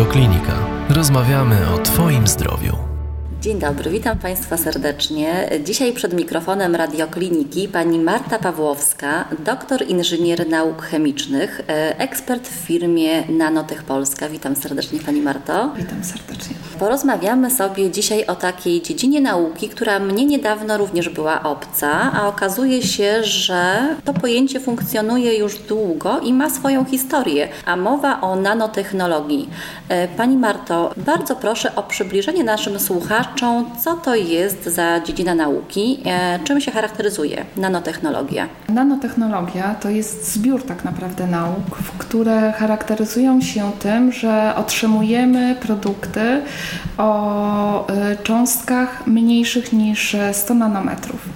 Radioklinika. Rozmawiamy o Twoim zdrowiu. Dzień dobry, witam Państwa serdecznie. Dzisiaj przed mikrofonem radiokliniki pani Marta Pawłowska, doktor inżynier nauk chemicznych, e, ekspert w firmie Nanotech Polska. Witam serdecznie Pani Marto. Witam serdecznie. Porozmawiamy sobie dzisiaj o takiej dziedzinie nauki, która mnie niedawno również była obca, a okazuje się, że to pojęcie funkcjonuje już długo i ma swoją historię, a mowa o nanotechnologii. E, pani Marto, bardzo proszę o przybliżenie naszym słuchaczom, co to jest za dziedzina nauki, e, czym się charakteryzuje nanotechnologia. Nanotechnologia to jest zbiór tak naprawdę nauk, które charakteryzują się tym, że otrzymujemy produkty, o y, cząstkach mniejszych niż 100 nanometrów.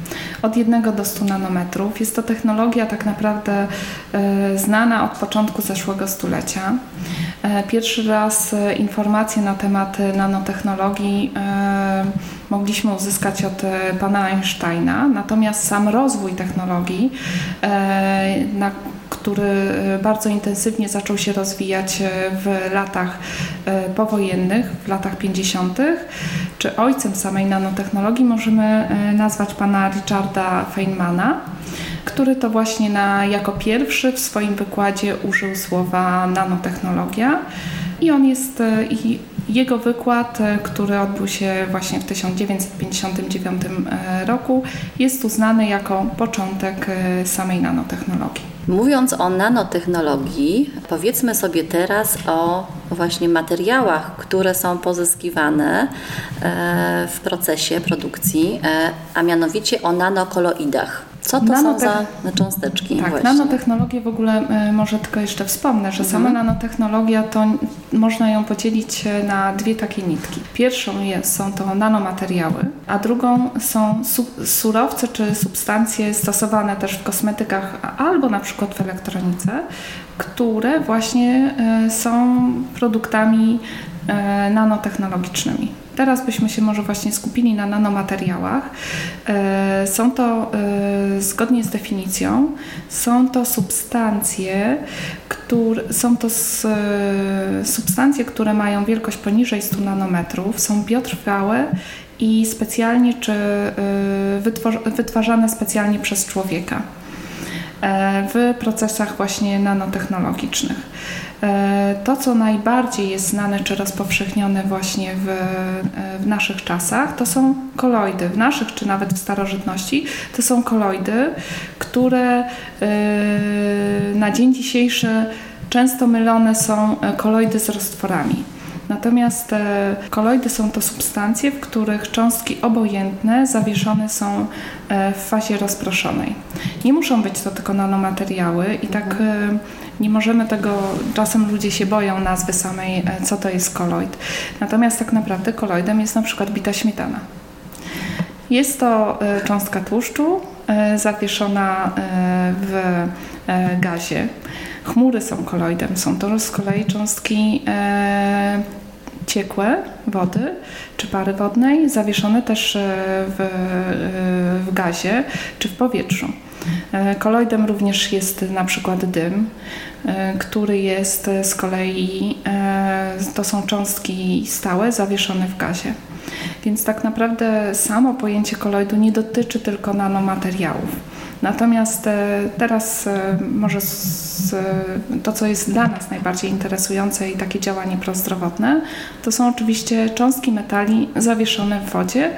Od 1 do 100 nanometrów. Jest to technologia tak naprawdę y, znana od początku zeszłego stulecia. Y, pierwszy raz informacje na temat nanotechnologii mogliśmy uzyskać od pana Einsteina, natomiast sam rozwój technologii, na który e, bardzo intensywnie zaczął się rozwijać e, w latach e, powojennych, w latach 50., czy ojcem samej nanotechnologii możemy nazwać pana Richarda Feynmana który to właśnie na, jako pierwszy w swoim wykładzie użył słowa nanotechnologia. I on jest, i jego wykład, który odbył się właśnie w 1959 roku, jest uznany jako początek samej nanotechnologii. Mówiąc o nanotechnologii, powiedzmy sobie teraz o właśnie materiałach, które są pozyskiwane e, w procesie produkcji, e, a mianowicie o nanokoloidach. Co to Nanotech... są za cząsteczki? Tak, właśnie? nanotechnologie w ogóle y, może tylko jeszcze wspomnę, że mhm. sama nanotechnologia to można ją podzielić na dwie takie nitki. Pierwszą jest, są to nanomateriały, a drugą są surowce czy substancje stosowane też w kosmetykach albo na przykład w elektronice, które właśnie y, są produktami nanotechnologicznymi. Teraz byśmy się może właśnie skupili na nanomateriałach. E, są to, e, zgodnie z definicją, są to substancje, które, są to e, substancje, które mają wielkość poniżej 100 nanometrów, są biotrwałe i specjalnie czy wytwarzane specjalnie przez człowieka w procesach właśnie nanotechnologicznych. E, to, co najbardziej jest znane czy rozpowszechnione właśnie w, e, w naszych czasach, to są koloidy. W naszych czy nawet w starożytności to są koloidy, które e, na dzień dzisiejszy często mylone są koloidy z roztworami. Natomiast koloidy są to substancje, w których cząstki obojętne zawieszone są w fazie rozproszonej. Nie muszą być to tylko nanomateriały i tak nie możemy tego, czasem ludzie się boją nazwy samej, e, co to jest koloid. Natomiast tak naprawdę koloidem jest na przykład bita śmietana. Jest to e, cząstka tłuszczu e, zawieszona w gazie. Chmury są koloidem, są to z kolei cząstki ciekłe wody czy pary wodnej, zawieszone też w, w gazie czy w powietrzu. E, koloidem również jest na przykład dym, e, który jest z kolei, e, to są cząstki stałe zawieszone w gazie. Więc tak naprawdę samo pojęcie koloidu nie dotyczy tylko nanomateriałów Natomiast e, teraz e, może to, co jest dla nas najbardziej interesujące i takie działanie prozdrowotne, to są oczywiście cząstki metali zawieszone w wodzie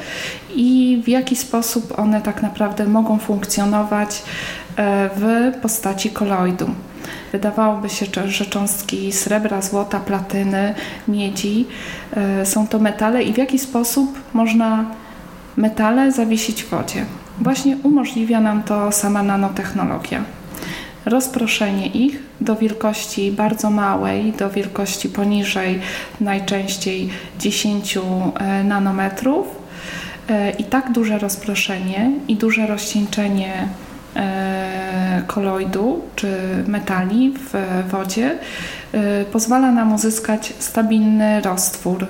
i w jaki sposób one tak naprawdę mogą funkcjonować e, w postaci koloidu. Wydawałoby się, że cząstki srebra, złota, platyny, miedzi są to metale i w jaki sposób można metale zawiesić w wodzie. Właśnie umożliwia nam to sama nanotechnologia. Rozproszenie ich do wielkości bardzo małej, do wielkości poniżej najczęściej 10 e, nanometrów e, i tak duże rozproszenie i duże rozcieńczenie e, koloidu czy metali w wodzie pozwala nam uzyskać stabilny roztwór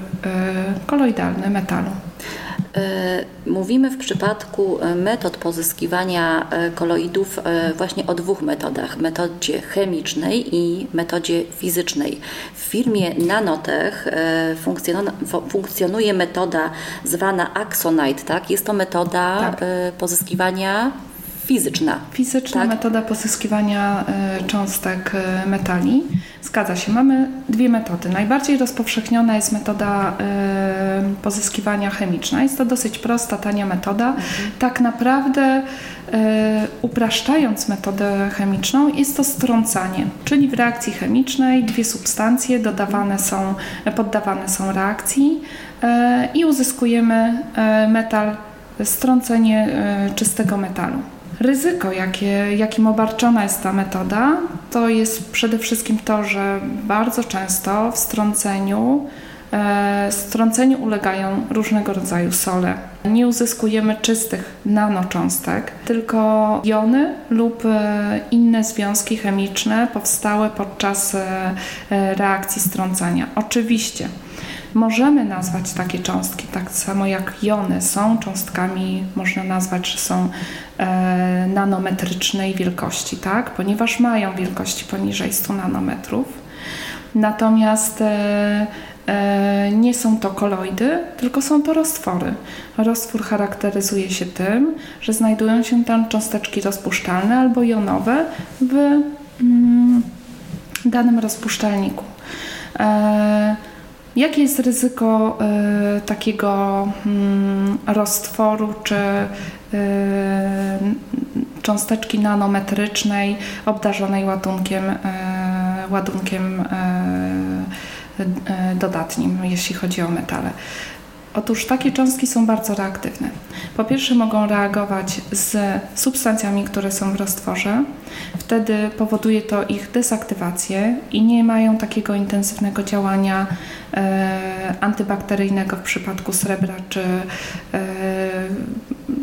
koloidalny metalu. Mówimy w przypadku metod pozyskiwania koloidów właśnie o dwóch metodach: metodzie chemicznej i metodzie fizycznej. W firmie Nanotech funkcjonuje metoda zwana Axonite, tak? Jest to metoda tak. pozyskiwania fizyczna. Fizyczna tak? metoda pozyskiwania cząstek metali. Zgadza się. Mamy dwie metody. Najbardziej rozpowszechniona jest metoda y, pozyskiwania chemiczna. Jest to dosyć prosta, tania metoda. Mhm. Tak naprawdę upraszczając metodę chemiczną, jest to strącanie, czyli w reakcji chemicznej dwie substancje dodawane są, poddawane są reakcji i uzyskujemy metal, strącenie czystego metalu. Ryzyko, jakie, jakim obarczona jest ta metoda, to jest przede wszystkim to, że bardzo często w strąceniu e, strąceniu ulegają różnego rodzaju sole. Nie uzyskujemy czystych nanocząstek, tylko jony lub e, inne związki chemiczne powstałe podczas e, reakcji strącenia. Oczywiście Możemy nazwać takie cząstki, tak samo jak jony są cząstkami, można nazwać, że są e, nanometrycznej wielkości, tak? ponieważ mają wielkości poniżej 100 nanometrów. Natomiast e, e, nie są to koloidy, tylko są to roztwory. Roztwór charakteryzuje się tym, że znajdują się tam cząsteczki rozpuszczalne albo jonowe w mm, danym rozpuszczalniku. E, Jakie jest ryzyko y, takiego y, roztworu czy y, cząsteczki nanometrycznej obdarzonej ładunkiem, ładunkiem dodatnim, jeśli chodzi o metale? Otóż takie cząstki są bardzo reaktywne. Po pierwsze, mogą reagować z substancjami, które są w roztworze. Wtedy powoduje to ich dezaktywację i nie mają takiego intensywnego działania e, antybakteryjnego w przypadku srebra czy e,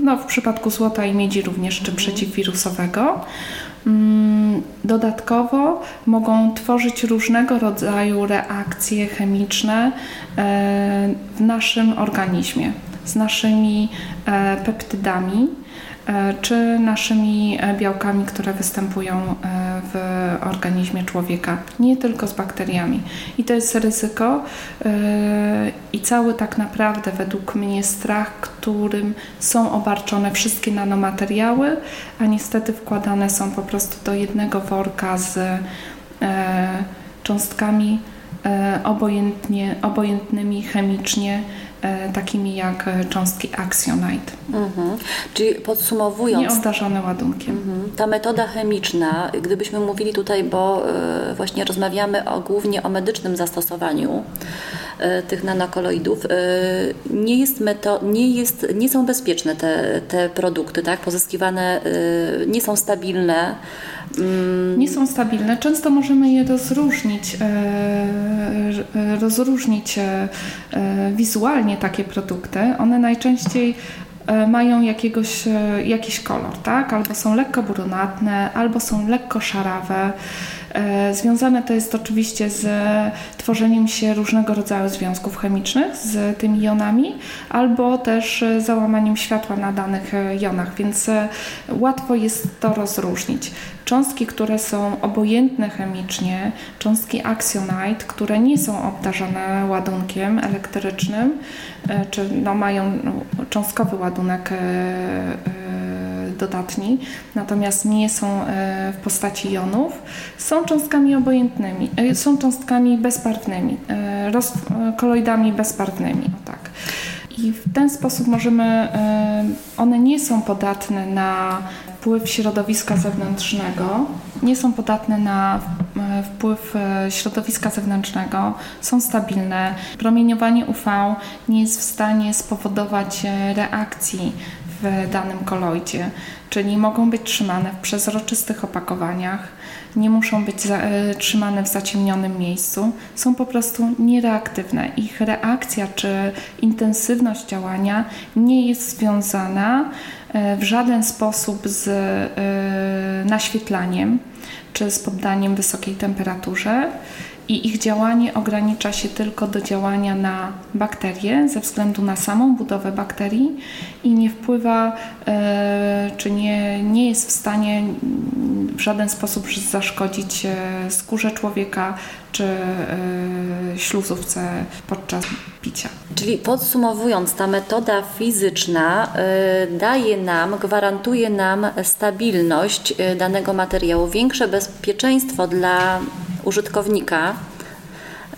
no, w przypadku złota i miedzi również, czy przeciwwirusowego. Mm, dodatkowo mogą tworzyć różnego rodzaju reakcje chemiczne e, w naszym organizmie z naszymi e, peptydami czy naszymi białkami, które występują w organizmie człowieka, nie tylko z bakteriami. I to jest ryzyko i cały tak naprawdę według mnie strach, którym są obarczone wszystkie nanomateriały, a niestety wkładane są po prostu do jednego worka z e, cząstkami e, obojętnie, obojętnymi chemicznie, e, takimi jak cząstki axionite. Mhm. Czyli podsumowując... Nieobdarzone ładunkiem. Mhm. Ta metoda chemiczna, gdybyśmy mówili tutaj, bo właśnie rozmawiamy o, głównie o medycznym zastosowaniu, E, tych nanokoloidów, e, nie, jest meto, nie, jest, nie są bezpieczne te, te produkty, tak? pozyskiwane e, nie są stabilne. Mm. Nie są stabilne. Często możemy je rozróżnić, rozróżnić wizualnie takie produkty. One najczęściej mają jakiegoś, jakiś kolor, tak? Albo są lekko brunatne, albo są lekko szarawe. E, związane to jest oczywiście z tworzeniem się różnego rodzaju związków chemicznych z tymi jonami, albo też załamaniem światła na danych e, jonach, więc e, łatwo jest to rozróżnić. Cząstki, które są obojętne chemicznie, cząstki axionite, które nie są obdarzone ładunkiem elektrycznym, czy no mają cząstkowy ładunek dodatni, natomiast nie są e, w postaci jonów, są cząstkami obojętnymi, e, są cząstkami bezbarwnymi, e, koloidami bezbarwnymi. Tak. I w ten sposób możemy, one nie są podatne na wpływ środowiska zewnętrznego, nie są podatne na wpływ środowiska zewnętrznego, są stabilne. Promieniowanie UV nie jest w stanie spowodować reakcji w danym koloidzie, czyli mogą być trzymane w przezroczystych opakowaniach, nie muszą być za, e, trzymane w zaciemnionym miejscu, są po prostu niereaktywne. Ich reakcja czy intensywność działania nie jest związana e, w żaden sposób z e, naświetlaniem czy z poddaniem wysokiej temperaturze i ich działanie ogranicza się tylko do działania na bakterie ze względu na samą budowę bakterii i nie wpływa e, czy nie, nie jest w stanie w żaden sposób zaszkodzić e, skórze człowieka czy e, śluzówce podczas picia. Czyli podsumowując, ta metoda fizyczna daje nam, gwarantuje nam stabilność danego materiału, większe bezpieczeństwo dla użytkownika,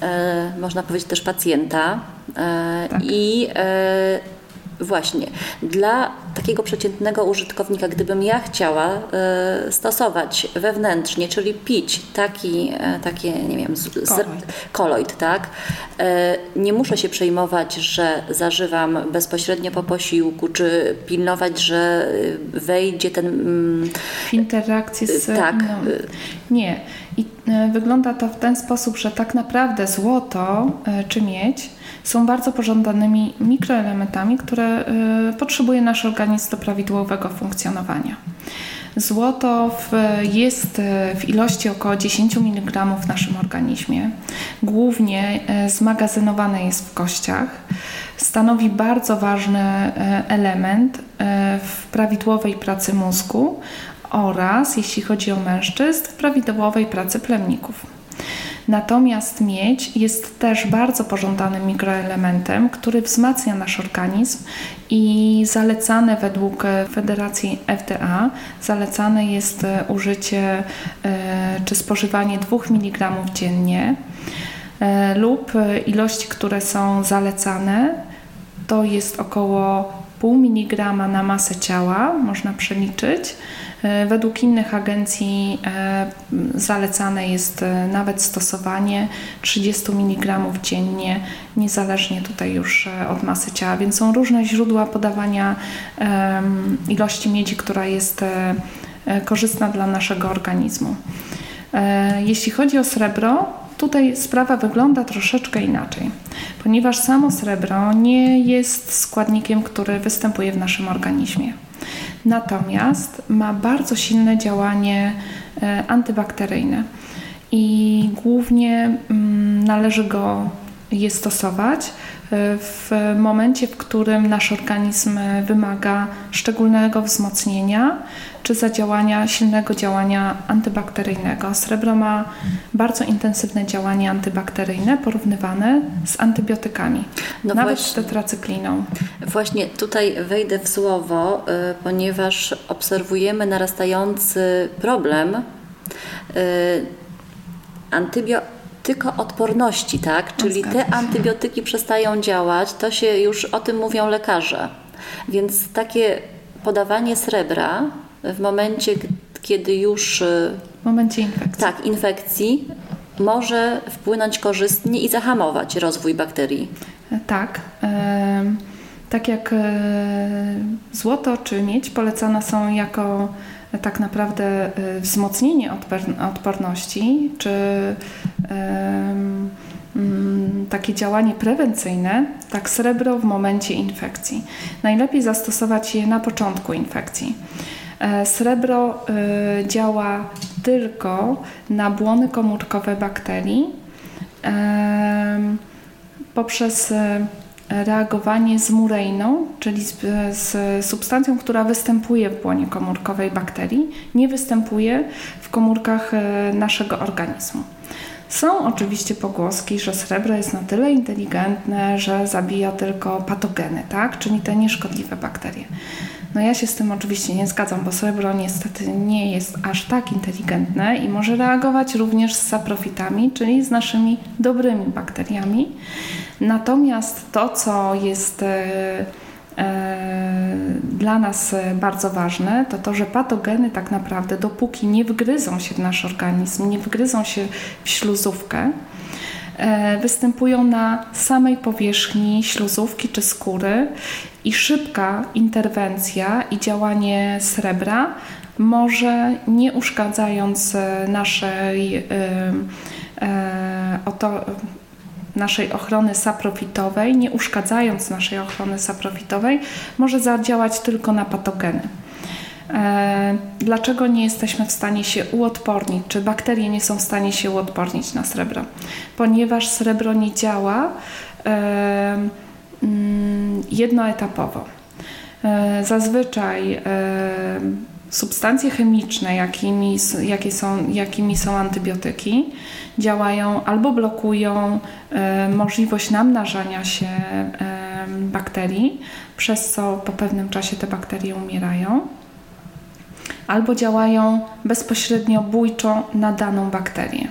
e, można powiedzieć też pacjenta. E, tak. I e, właśnie dla takiego przeciętnego użytkownika, gdybym ja chciała e, stosować wewnętrznie, czyli pić taki, e, takie, nie wiem, koloid, koloid tak, e, nie muszę się przejmować, że zażywam bezpośrednio po posiłku, czy pilnować, że wejdzie ten... Mm, w interakcję z... Tak. No, nie. I wygląda to w ten sposób, że tak naprawdę złoto czy miedź są bardzo pożądanymi mikroelementami, które potrzebuje nasz organizm do prawidłowego funkcjonowania. Złoto w, jest w ilości około 10 mg w naszym organizmie. Głównie e, zmagazynowane jest w kościach. Stanowi bardzo ważny element w prawidłowej pracy mózgu oraz, jeśli chodzi o mężczyzn, w prawidłowej pracy plemników. Natomiast miedź jest też bardzo pożądanym mikroelementem, który wzmacnia nasz organizm i zalecane według Federacji FDA zalecane jest e, użycie e, czy spożywanie 2 mg dziennie e, lub ilości, które są zalecane to jest około pół miligrama na masę ciała, można przeliczyć. E, według innych agencji e, zalecane jest e, nawet stosowanie 30 mg dziennie, niezależnie tutaj już od masy ciała, więc są różne źródła podawania ilości miedzi, która jest korzystna dla naszego organizmu. Jeśli chodzi o srebro, tutaj sprawa wygląda troszeczkę inaczej, ponieważ samo srebro nie jest składnikiem, który występuje w naszym organizmie. Natomiast ma bardzo silne działanie e, antybakteryjne. I głównie mm, należy go je stosować e, w momencie, w którym nasz organizm wymaga szczególnego wzmocnienia czy zadziałania, silnego działania antybakteryjnego. Srebro ma bardzo intensywne działanie antybakteryjne porównywane z antybiotykami, no nawet właśnie, z tetracykliną. Właśnie tutaj wejdę w słowo, y, ponieważ obserwujemy narastający problem y, antybiotykoodporności, tak? Czyli te antybiotyki przestają działać, to się już o tym mówią lekarze. Więc takie podawanie srebra w momencie, kiedy już. Y, w momencie infekcji. Tak, infekcji może wpłynąć korzystnie i zahamować rozwój bakterii. Tak. tak jak e, złoto czy miedź polecane są jako e, tak naprawdę e, wzmocnienie odporności, czy mm, takie działanie prewencyjne, tak srebro w momencie infekcji. Najlepiej zastosować je na początku infekcji. E, srebro e, działa tylko na błony komórkowe bakterii poprzez reagowanie z murejną, czyli z, z, substancją, która występuje w błonie komórkowej bakterii, nie występuje w komórkach naszego organizmu. Są oczywiście pogłoski, że srebro jest na tyle inteligentne, że zabija tylko patogeny, tak? czyli te nieszkodliwe bakterie. No ja się z tym oczywiście nie zgadzam, bo srebro niestety nie jest aż tak inteligentne i może reagować również z saprofitami, czyli z naszymi dobrymi bakteriami. Natomiast to, co jest e, e, dla nas bardzo ważne, to to, że patogeny tak naprawdę, dopóki nie wgryzą się w nasz organizm, nie wgryzą się w śluzówkę, występują na samej powierzchni śluzówki czy skóry i szybka interwencja i działanie srebra może nie uszkadzając e, naszej, e, oto, naszej ochrony saprofitowej, nie uszkadzając naszej ochrony saprofitowej, może zadziałać tylko na patogeny. E, dlaczego nie jesteśmy w stanie się uodpornić, czy bakterie nie są w stanie się uodpornić na srebro? Ponieważ srebro nie działa e, mm, jednoetapowo. E, zazwyczaj substancje chemiczne, jakimi, jakie są, jakimi są antybiotyki, działają albo blokują możliwość namnażania się bakterii, przez co po pewnym czasie te bakterie umierają albo działają bezpośrednio bójczo na daną bakterię.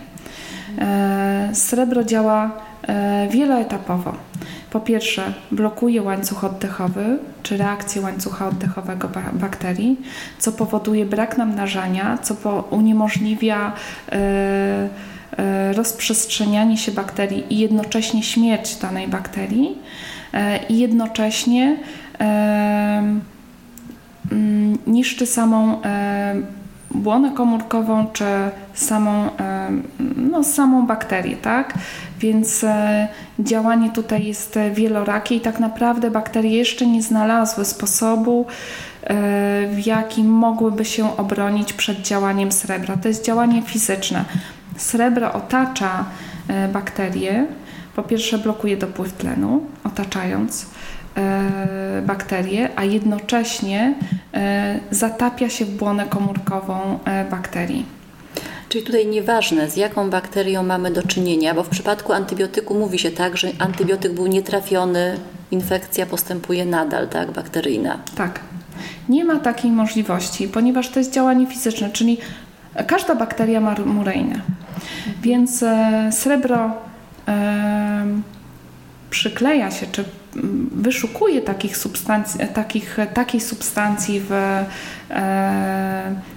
E, srebro działa e, wieloetapowo. Po pierwsze, blokuje łańcuch oddechowy, czy reakcję łańcucha oddechowego bakterii, co powoduje brak namnażania, co uniemożliwia e, rozprzestrzenianie się bakterii i jednocześnie śmierć danej bakterii, i jednocześnie niszczy samą e, błonę komórkową czy samą, e, no, samą bakterię, tak? Więc e, działanie tutaj jest wielorakie i tak naprawdę bakterie jeszcze nie znalazły sposobu, w jakim mogłyby się obronić przed działaniem srebra. To jest działanie fizyczne. Srebro otacza bakterię, po pierwsze blokuje dopływ tlenu, otaczając bakterie, a jednocześnie e, zatapia się w błonę komórkową e, bakterii. Czyli tutaj nieważne, z jaką bakterią mamy do czynienia, bo w przypadku antybiotyku mówi się tak, że antybiotyk był nietrafiony, infekcja postępuje nadal, tak, bakteryjna. Tak. Nie ma takiej możliwości, ponieważ to jest działanie fizyczne, czyli każda bakteria ma murejnę. Więc srebro e, przykleja się, czy wyszukuje takich substancji, takich, takiej substancji w e,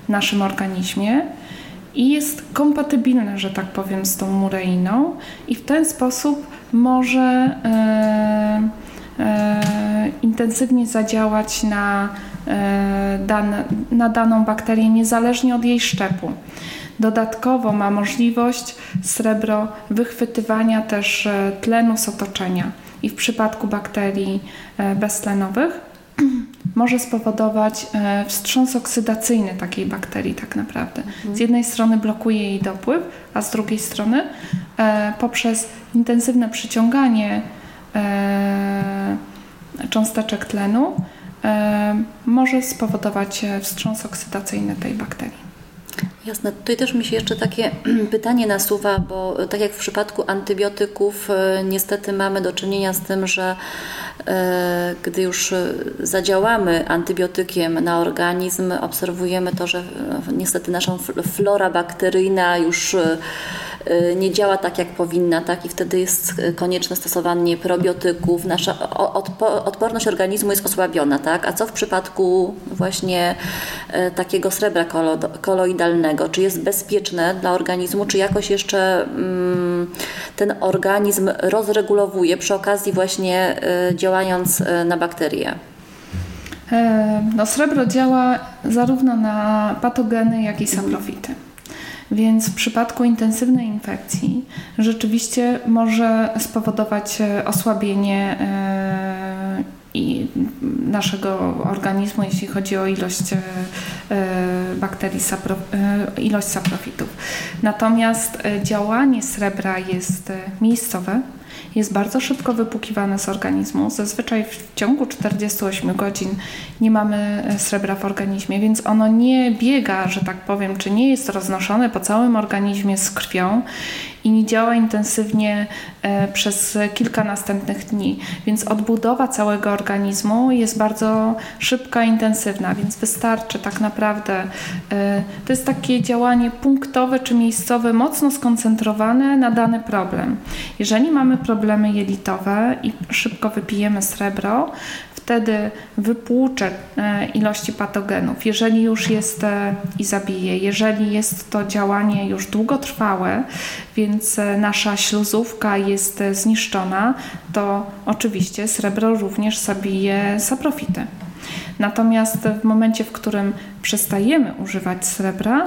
naszym organizmie i jest kompatybilne, że tak powiem, z tą mureiną i w ten sposób może e, e, intensywnie zadziałać na, e, na daną bakterię niezależnie od jej szczepu. Dodatkowo ma możliwość srebro wychwytywania też e, tlenu z otoczenia i w przypadku bakterii e, beztlenowych może spowodować e, wstrząs oksydacyjny takiej bakterii tak naprawdę. Mhm. Z jednej strony blokuje jej dopływ, a z drugiej strony poprzez intensywne przyciąganie cząsteczek tlenu może spowodować wstrząs oksydacyjny tej bakterii. Jasne. Tutaj też mi się jeszcze takie pytanie nasuwa, bo tak jak w przypadku antybiotyków, e, niestety mamy do czynienia z tym, że e, gdy już zadziałamy antybiotykiem na organizm, obserwujemy to, że niestety nasza flora bakteryjna już nie działa tak, jak powinna, tak? I wtedy jest konieczne stosowanie probiotyków. Nasza odporność organizmu jest osłabiona, tak? A co w przypadku właśnie y, takiego srebra koloidalnego? Czy jest bezpieczne dla organizmu, czy jakoś jeszcze mm, ten organizm rozregulowuje przy okazji właśnie y, działając na bakterie? E, no, srebro działa zarówno na patogeny, jak i saprofity. Więc w przypadku intensywnej infekcji rzeczywiście może spowodować e, osłabienie e, i naszego organizmu, jeśli chodzi o ilość e, bakterii, ilość saprofitów. Natomiast działanie srebra jest miejscowe, jest bardzo szybko wypłukiwane z organizmu. Zazwyczaj w ciągu 48 godzin nie mamy e, srebra w organizmie, więc ono nie biega, że tak powiem, czy nie jest roznoszone po całym organizmie z krwią i nie działa intensywnie e, przez kilka następnych dni. Więc odbudowa całego organizmu jest bardzo szybka, intensywna, więc wystarczy tak naprawdę. E, to jest takie działanie punktowe czy miejscowe, mocno skoncentrowane na dany problem. Jeżeli mamy problemy jelitowe i szybko wypijemy srebro, wtedy wypłucze e, ilości patogenów. Jeżeli już jest e, i zabije, jeżeli jest to działanie już długotrwałe, więc e, nasza śluzówka jest zniszczona, to oczywiście srebro również zabije saprofity. Natomiast w momencie, w którym przestajemy używać srebra,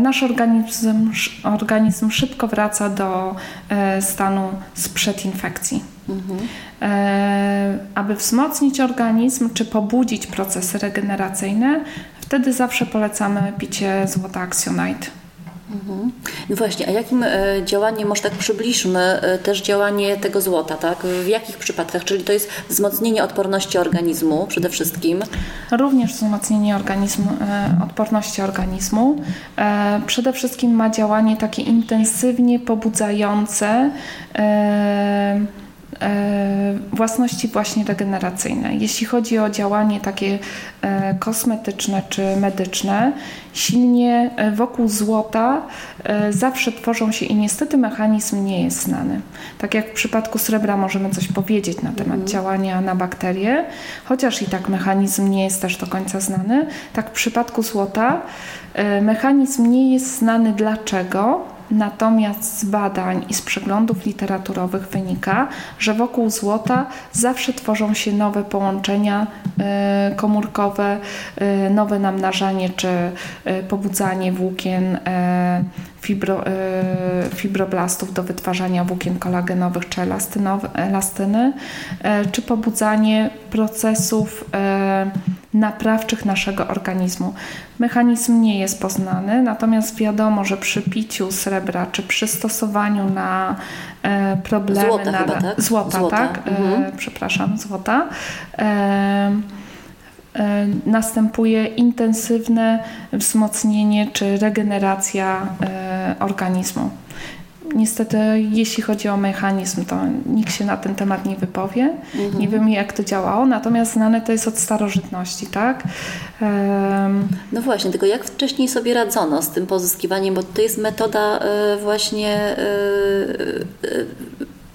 nasz organizm, organizm szybko wraca do stanu sprzed infekcji. Mhm. aby wzmocnić organizm czy pobudzić procesy regeneracyjne, wtedy zawsze polecamy picie złota Actionite. No właśnie, a jakim e, działaniem, może tak przybliżmy e, też działanie tego złota, tak? W jakich przypadkach? Czyli to jest wzmocnienie odporności organizmu przede wszystkim. Również wzmocnienie organizmu, e, odporności organizmu. Przede wszystkim ma działanie takie intensywnie pobudzające własności właśnie regeneracyjne. Jeśli chodzi o działanie takie e, kosmetyczne czy medyczne, silnie e, wokół złota e, zawsze tworzą się i niestety mechanizm nie jest znany. Tak jak w przypadku srebra możemy coś powiedzieć na temat działania na bakterie, chociaż i tak mechanizm nie jest też do końca znany, tak w przypadku złota e, mechanizm nie jest znany dlaczego, Natomiast z badań i z przeglądów literaturowych wynika, że wokół złota zawsze tworzą się nowe połączenia e, komórkowe, e, nowe namnażanie czy e, pobudzanie włókien fibro, e, fibroblastów do wytwarzania włókien kolagenowych czy elastyny, e, czy pobudzanie procesów e, naprawczych naszego organizmu. Mechanizm nie jest poznany, natomiast wiadomo, że przy piciu srebra czy przy stosowaniu na problemy Złota na, chyba, tak? złota, Złota, tak? mhm. Przepraszam, złota. E, następuje intensywne wzmocnienie czy regeneracja e, organizmu. Niestety, jeśli chodzi o mechanizm, to nikt się na ten temat nie wypowie. Nie wiemy, jak to działało, natomiast znane to jest od starożytności, tak? Em, No właśnie, tylko jak wcześniej sobie radzono z tym pozyskiwaniem, bo to jest metoda e, właśnie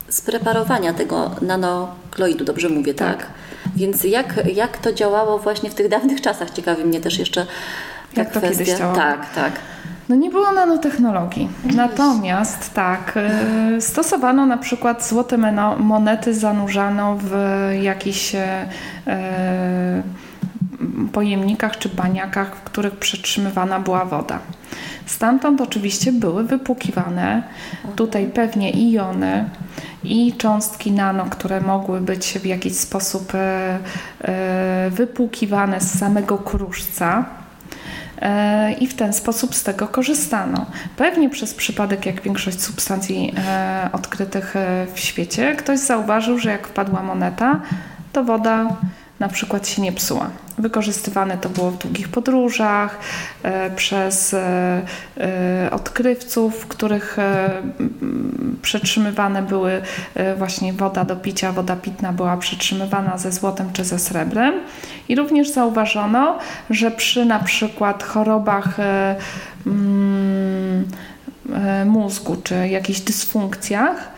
spreparowania tego nanokloidu, dobrze mówię, tak? Tak. Więc jak, jak to działało właśnie w tych dawnych czasach? Ciekawi mnie też jeszcze ta Jak to kwestia. kiedyś działało? Tak, tak. No nie było nanotechnologii. Natomiast tak, y, stosowano na przykład złote monety zanurzano w jakichś e, e, pojemnikach czy baniakach, w których przetrzymywana była woda. Stamtąd oczywiście były wypłukiwane tutaj pewnie i jony, i cząstki nano, które mogły być w jakiś sposób e, e, wypłukiwane z samego kruszca. E, i w ten sposób z tego korzystano. Pewnie przez przypadek, jak większość substancji odkrytych w świecie, ktoś zauważył, że jak wpadła moneta, to woda na przykład się nie psuła. Wykorzystywane to było w długich podróżach e, przez e, e, odkrywców, w których przetrzymywane były właśnie woda do picia, woda pitna była przetrzymywana ze złotem czy ze srebrem. I również zauważono, że przy na przykład chorobach mm, mózgu czy jakichś dysfunkcjach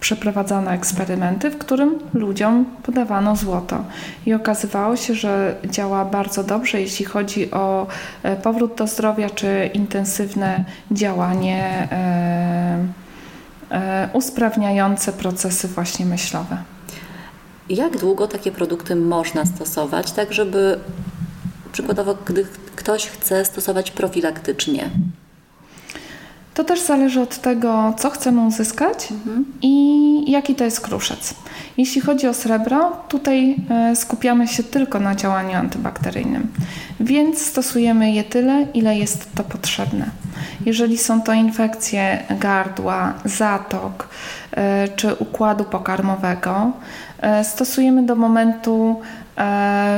przeprowadzano eksperymenty, w którym ludziom podawano złoto. I okazywało się, że działa bardzo dobrze, jeśli chodzi o e, powrót do zdrowia czy intensywne działanie e, e, usprawniające procesy właśnie myślowe. Jak długo takie produkty można stosować, tak żeby przykładowo, gdy ktoś chce stosować profilaktycznie? To też zależy od tego, co chcemy uzyskać i jaki to jest kruszec. Jeśli chodzi o srebro, tutaj e, skupiamy się tylko na działaniu antybakteryjnym, więc stosujemy je tyle, ile jest to potrzebne. Jeżeli są to infekcje gardła, zatok e, czy układu pokarmowego, e, stosujemy do momentu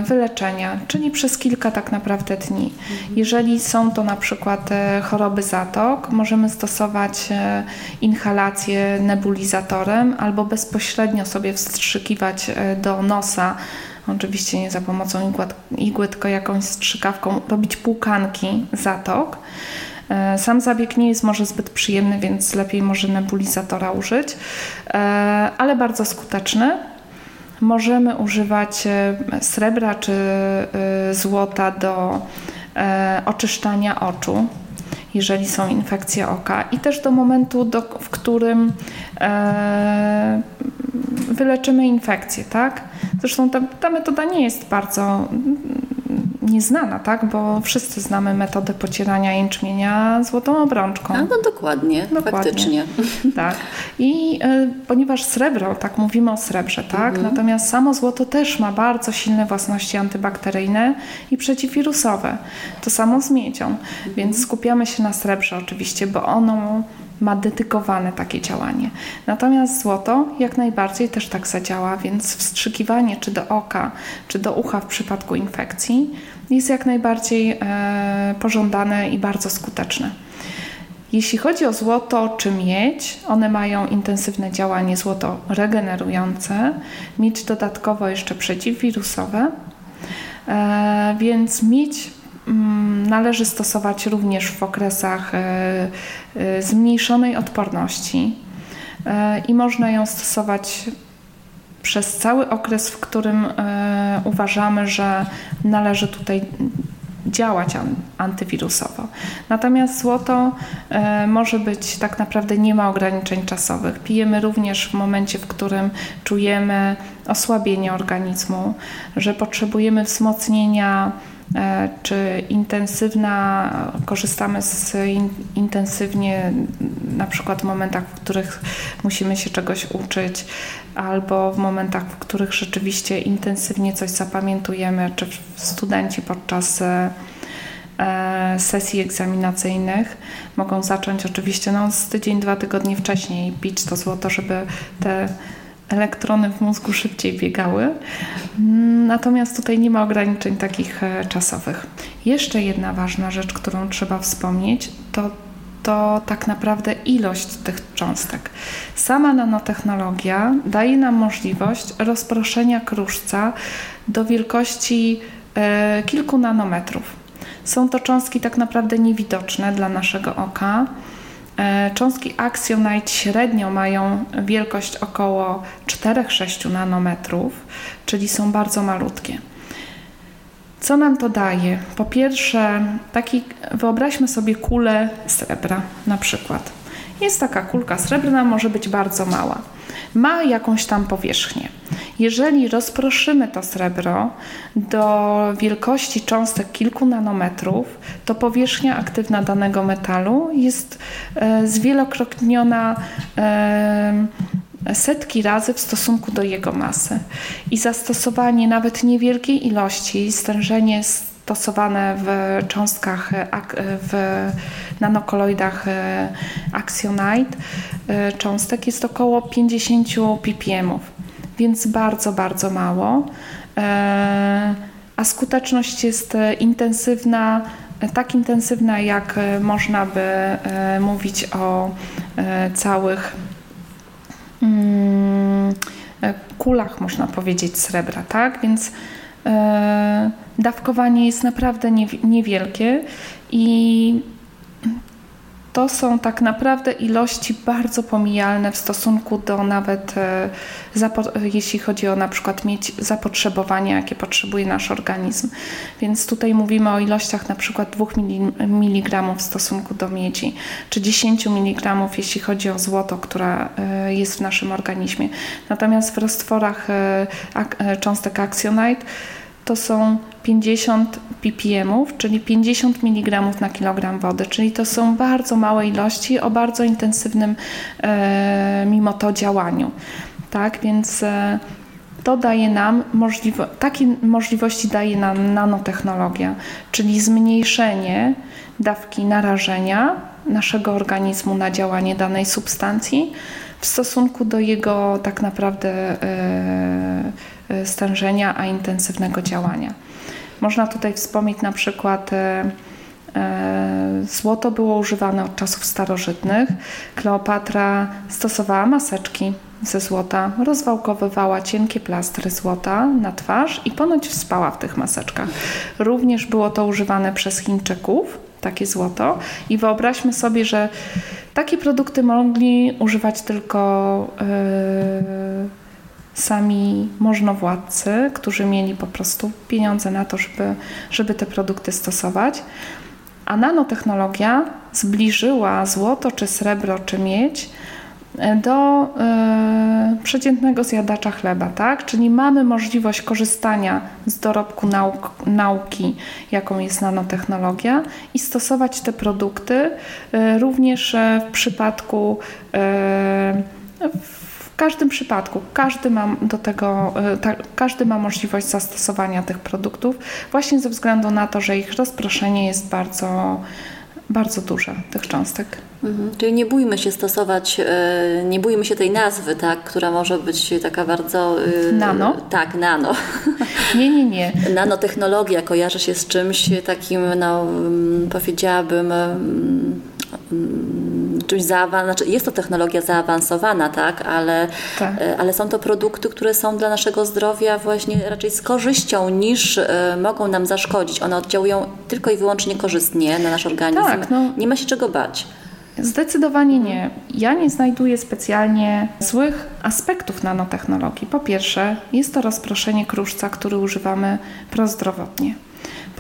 wyleczenia, czyli przez kilka tak naprawdę dni. Jeżeli są to na przykład e, choroby zatok, możemy stosować e, inhalację nebulizatorem albo bezpośrednio sobie wstrzykiwać e, do nosa Oczywiście nie za pomocą igły, tylko jakąś strzykawką, robić płukanki zatok. E, Sam zabieg nie jest może zbyt przyjemny, więc lepiej może nebulizatora użyć, e, ale bardzo skuteczny. Możemy używać e, srebra czy e, złota do e, oczyszczania oczu, jeżeli są infekcje oka, i też do momentu, do, w którym wyleczymy infekcję, tak? Zresztą ta, ta metoda nie jest bardzo nieznana, tak? Bo wszyscy znamy metodę pocierania jęczmienia złotą obrączką. A, no dokładnie, dokładnie. faktycznie. Tak. I y, ponieważ srebro, tak mówimy o srebrze, tak? Mhm. Natomiast samo złoto też ma bardzo silne własności antybakteryjne i przeciwwirusowe. To samo z miedzią. Mhm. Więc skupiamy się na srebrze oczywiście, bo ono ma dedykowane takie działanie. Natomiast złoto jak najbardziej też tak zadziała, więc wstrzykiwanie czy do oka, czy do ucha w przypadku infekcji jest jak najbardziej e, pożądane i bardzo skuteczne. Jeśli chodzi o złoto czy miedź, one mają intensywne działanie złoto regenerujące, miedź dodatkowo jeszcze przeciwwirusowe, e, więc miedź należy stosować również w okresach e, e, zmniejszonej odporności e, i można ją stosować przez cały okres, w którym uważamy, że należy tutaj działać antywirusowo. Natomiast złoto może być tak naprawdę nie ma ograniczeń czasowych. Pijemy również w momencie, w którym czujemy osłabienie organizmu, że potrzebujemy wzmocnienia czy intensywna, korzystamy z in, intensywnie na przykład w momentach, w których musimy się czegoś uczyć, albo w momentach, w których rzeczywiście intensywnie coś zapamiętujemy, czy studenci podczas e, sesji egzaminacyjnych mogą zacząć oczywiście no, z tydzień, dwa tygodnie wcześniej pić to złoto, żeby te elektrony w mózgu szybciej biegały. Natomiast tutaj nie ma ograniczeń takich e, czasowych. Jeszcze jedna ważna rzecz, którą trzeba wspomnieć, to to tak naprawdę ilość tych cząstek. Sama nanotechnologia daje nam możliwość rozproszenia kruszca do wielkości e, kilku nanometrów. Są to cząstki tak naprawdę niewidoczne dla naszego oka. E, cząstki Axionite średnio mają wielkość około 4-6 nanometrów, czyli są bardzo malutkie. Co nam to daje? Po pierwsze, taki, wyobraźmy sobie kulę srebra na przykład. Jest taka kulka srebrna, może być bardzo mała. Ma jakąś tam powierzchnię. Jeżeli rozproszymy to srebro do wielkości cząstek kilku nanometrów, to powierzchnia aktywna danego metalu jest e, zwielokrotniona e, setki razy w stosunku do jego masy. I zastosowanie nawet niewielkiej ilości, stężenie stosowane w cząstkach, e, w nanokoloidach Axionite cząstek jest około 50 ppm więc bardzo, bardzo mało. E, a skuteczność jest e, intensywna, e, tak intensywna, jak można by mówić o całych mm, kulach, można powiedzieć, srebra, tak? Więc dawkowanie jest naprawdę niewielkie i to są tak naprawdę ilości bardzo pomijalne w stosunku do nawet, e, jeśli chodzi o na przykład mieć zapotrzebowanie, jakie potrzebuje nasz organizm. Więc tutaj mówimy o ilościach na przykład 2 mg w stosunku do miedzi, czy 10 mg, jeśli chodzi o złoto, która e, jest w naszym organizmie. Natomiast w roztworach e, cząstek Axionite to są 50 ppm, czyli 50 mg na kilogram wody, czyli to są bardzo małe ilości o bardzo intensywnym e, mimo to działaniu. Tak, więc e, to daje nam takie możliwości daje nam nanotechnologia, czyli zmniejszenie dawki narażenia naszego organizmu na działanie danej substancji w stosunku do jego tak naprawdę e stężenia, a intensywnego działania. Można tutaj wspomnieć na przykład e, e, Złoto było używane od czasów starożytnych. Kleopatra stosowała maseczki ze złota, rozwałkowywała cienkie plastry złota na twarz i ponoć spała w tych maseczkach. Również było to używane przez Chińczyków, takie złoto. I wyobraźmy sobie, że takie produkty mogli używać tylko sami możnowładcy, którzy mieli po prostu pieniądze na to, żeby, żeby te produkty stosować. A nanotechnologia zbliżyła złoto, czy srebro, czy miedź do y, przeciętnego zjadacza chleba, tak? Czyli mamy możliwość korzystania z dorobku nauk, nauki, jaką jest nanotechnologia i stosować te produkty y, również w przypadku y, w każdym przypadku każdy ma do tego, ta, każdy ma możliwość zastosowania tych produktów właśnie ze względu na to, że ich rozproszenie jest bardzo bardzo duże tych cząstek. Mhm. Czyli nie bójmy się stosować, e, nie bójmy się tej nazwy, tak, która może być taka bardzo. E, nano? Tak, nano. Nie, nie, nie. Nanotechnologia kojarzy się z czymś takim, no, mm, powiedziałabym mm, czymś zaawansowanym, znaczy jest to technologia zaawansowana, tak, ale, tak. E, ale są to produkty, które są dla naszego zdrowia właśnie raczej z korzyścią niż e, mogą nam zaszkodzić. One oddziałują tylko i wyłącznie korzystnie na nasz organizm. Tak, no. Nie ma się czego bać. Zdecydowanie nie. Ja nie znajduję specjalnie złych aspektów nanotechnologii. Po pierwsze, jest to rozproszenie kruszca, który używamy prozdrowotnie.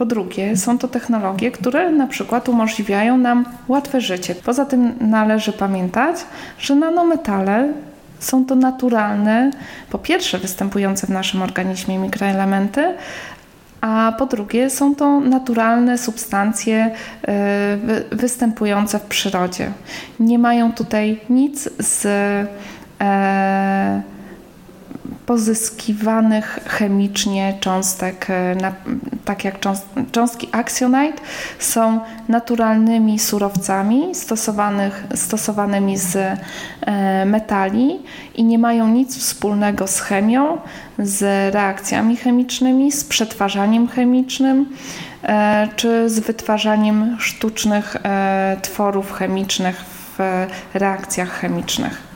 Po drugie, są to technologie, które na przykład umożliwiają nam łatwe życie. Poza tym należy pamiętać, że nanometale są to naturalne, po pierwsze występujące w naszym organizmie mikroelementy, a po drugie są to naturalne substancje e, występujące w przyrodzie. Nie mają tutaj nic z e, pozyskiwanych chemicznie cząstek, e, tak jak cząstki actionite, są naturalnymi surowcami stosowanych, stosowanymi z e, metali i nie mają nic wspólnego z chemią, z reakcjami chemicznymi, z przetwarzaniem chemicznym e, czy z wytwarzaniem sztucznych tworów chemicznych w reakcjach chemicznych.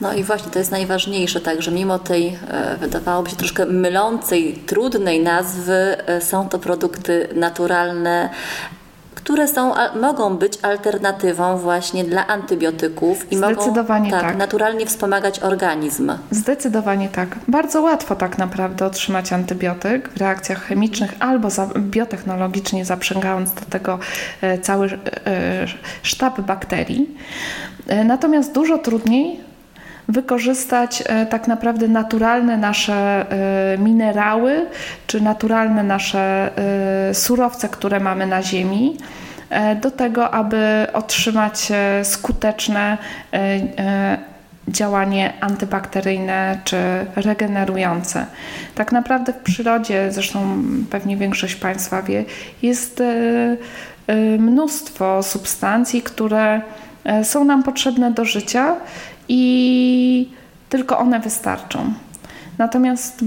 No i właśnie to jest najważniejsze, tak, że mimo tej e, wydawałoby się troszkę mylącej, trudnej nazwy, e, są to produkty naturalne, które są, mogą być alternatywą właśnie dla antybiotyków i mogą tak, tak. naturalnie wspomagać organizm. Zdecydowanie tak. Bardzo łatwo tak naprawdę otrzymać antybiotyk w reakcjach chemicznych albo za, biotechnologicznie zaprzęgając do tego e, cały sztab bakterii. Natomiast dużo trudniej wykorzystać e, tak naprawdę naturalne nasze e, minerały, czy naturalne nasze e, surowce, które mamy na Ziemi, do tego, aby otrzymać skuteczne działanie antybakteryjne czy regenerujące. Tak naprawdę w przyrodzie, zresztą pewnie większość Państwa wie, jest mnóstwo substancji, które są nam potrzebne do życia i tylko one wystarczą. Natomiast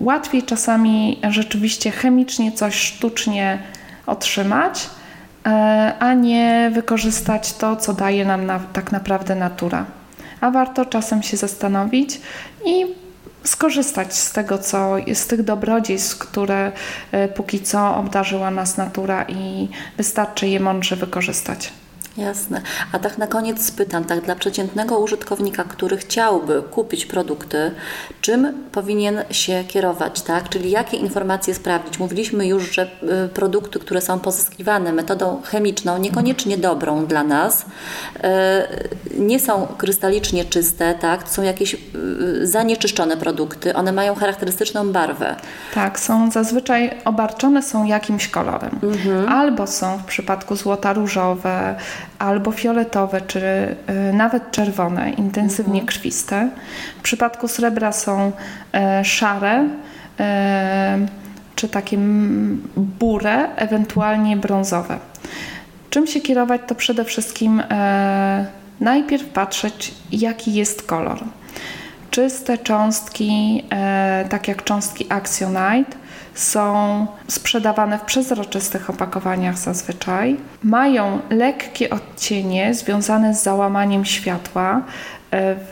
łatwiej czasami rzeczywiście chemicznie coś sztucznie otrzymać, e, a nie wykorzystać to, co daje nam na, tak naprawdę natura. A warto czasem się zastanowić i skorzystać z tego, co z tych dobrodziejstw, które e, póki co obdarzyła nas natura i wystarczy je mądrze wykorzystać. Jasne. A tak na koniec spytam, tak dla przeciętnego użytkownika, który chciałby kupić produkty, czym powinien się kierować, tak? Czyli jakie informacje sprawdzić? Mówiliśmy już, że y, produkty, które są pozyskiwane metodą chemiczną, niekoniecznie dobrą dla nas, y, nie są krystalicznie czyste, tak? To są jakieś y, zanieczyszczone produkty, one mają charakterystyczną barwę. Tak, są zazwyczaj obarczone są jakimś kolorem. Mhm. Albo są w przypadku złota różowe, albo fioletowe, czy y, nawet czerwone, intensywnie mhm. krwiste. W przypadku srebra są e, szare e, czy takie burę, ewentualnie brązowe. Czym się kierować, to przede wszystkim e, najpierw patrzeć, jaki jest kolor. Czyste cząstki, tak jak cząstki Actionite, są sprzedawane w przezroczystych opakowaniach zazwyczaj. Mają lekkie odcienie związane z załamaniem światła e, w,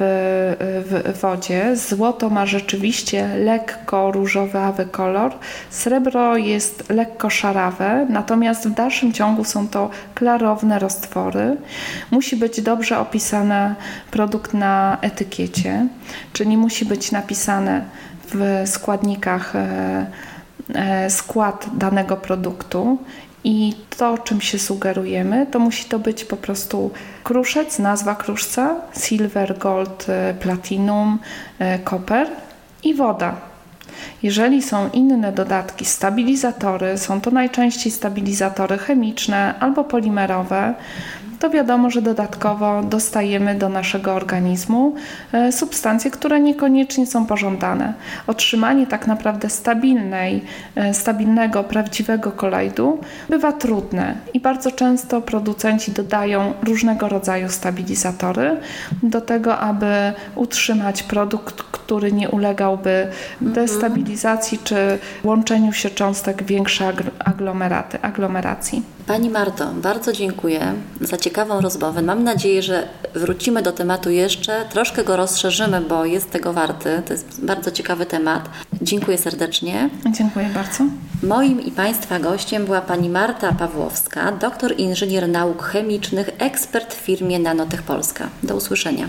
w, wodzie. Złoto ma rzeczywiście lekko różowy kolor, srebro jest lekko szarawe, natomiast w dalszym ciągu są to klarowne roztwory. Musi być dobrze opisany produkt na etykiecie, czyli musi być napisane w składnikach e, skład danego produktu i to, czym się sugerujemy, to musi to być po prostu kruszec, nazwa kruszca, silver, gold, e, platinum, e, copper i woda. Jeżeli są inne dodatki, stabilizatory, są to najczęściej stabilizatory chemiczne albo polimerowe, to wiadomo, że dodatkowo dostajemy do naszego organizmu e, substancje, które niekoniecznie są pożądane. Otrzymanie tak naprawdę stabilnej, e, stabilnego, prawdziwego kolajdu bywa trudne i bardzo często producenci dodają różnego rodzaju stabilizatory do tego, aby utrzymać produkt, który nie ulegałby destabilizacji czy łączeniu się cząstek większej aglomeraty, aglomeracji. Pani Marto, bardzo dziękuję za ciekawą rozmowę. Mam nadzieję, że wrócimy do tematu jeszcze, troszkę go rozszerzymy, bo jest tego warty. To jest bardzo ciekawy temat. Dziękuję serdecznie. Dziękuję bardzo. Moim i Państwa gościem była pani Marta Pawłowska, doktor inżynier nauk chemicznych, ekspert w firmie Nanotech Polska. Do usłyszenia.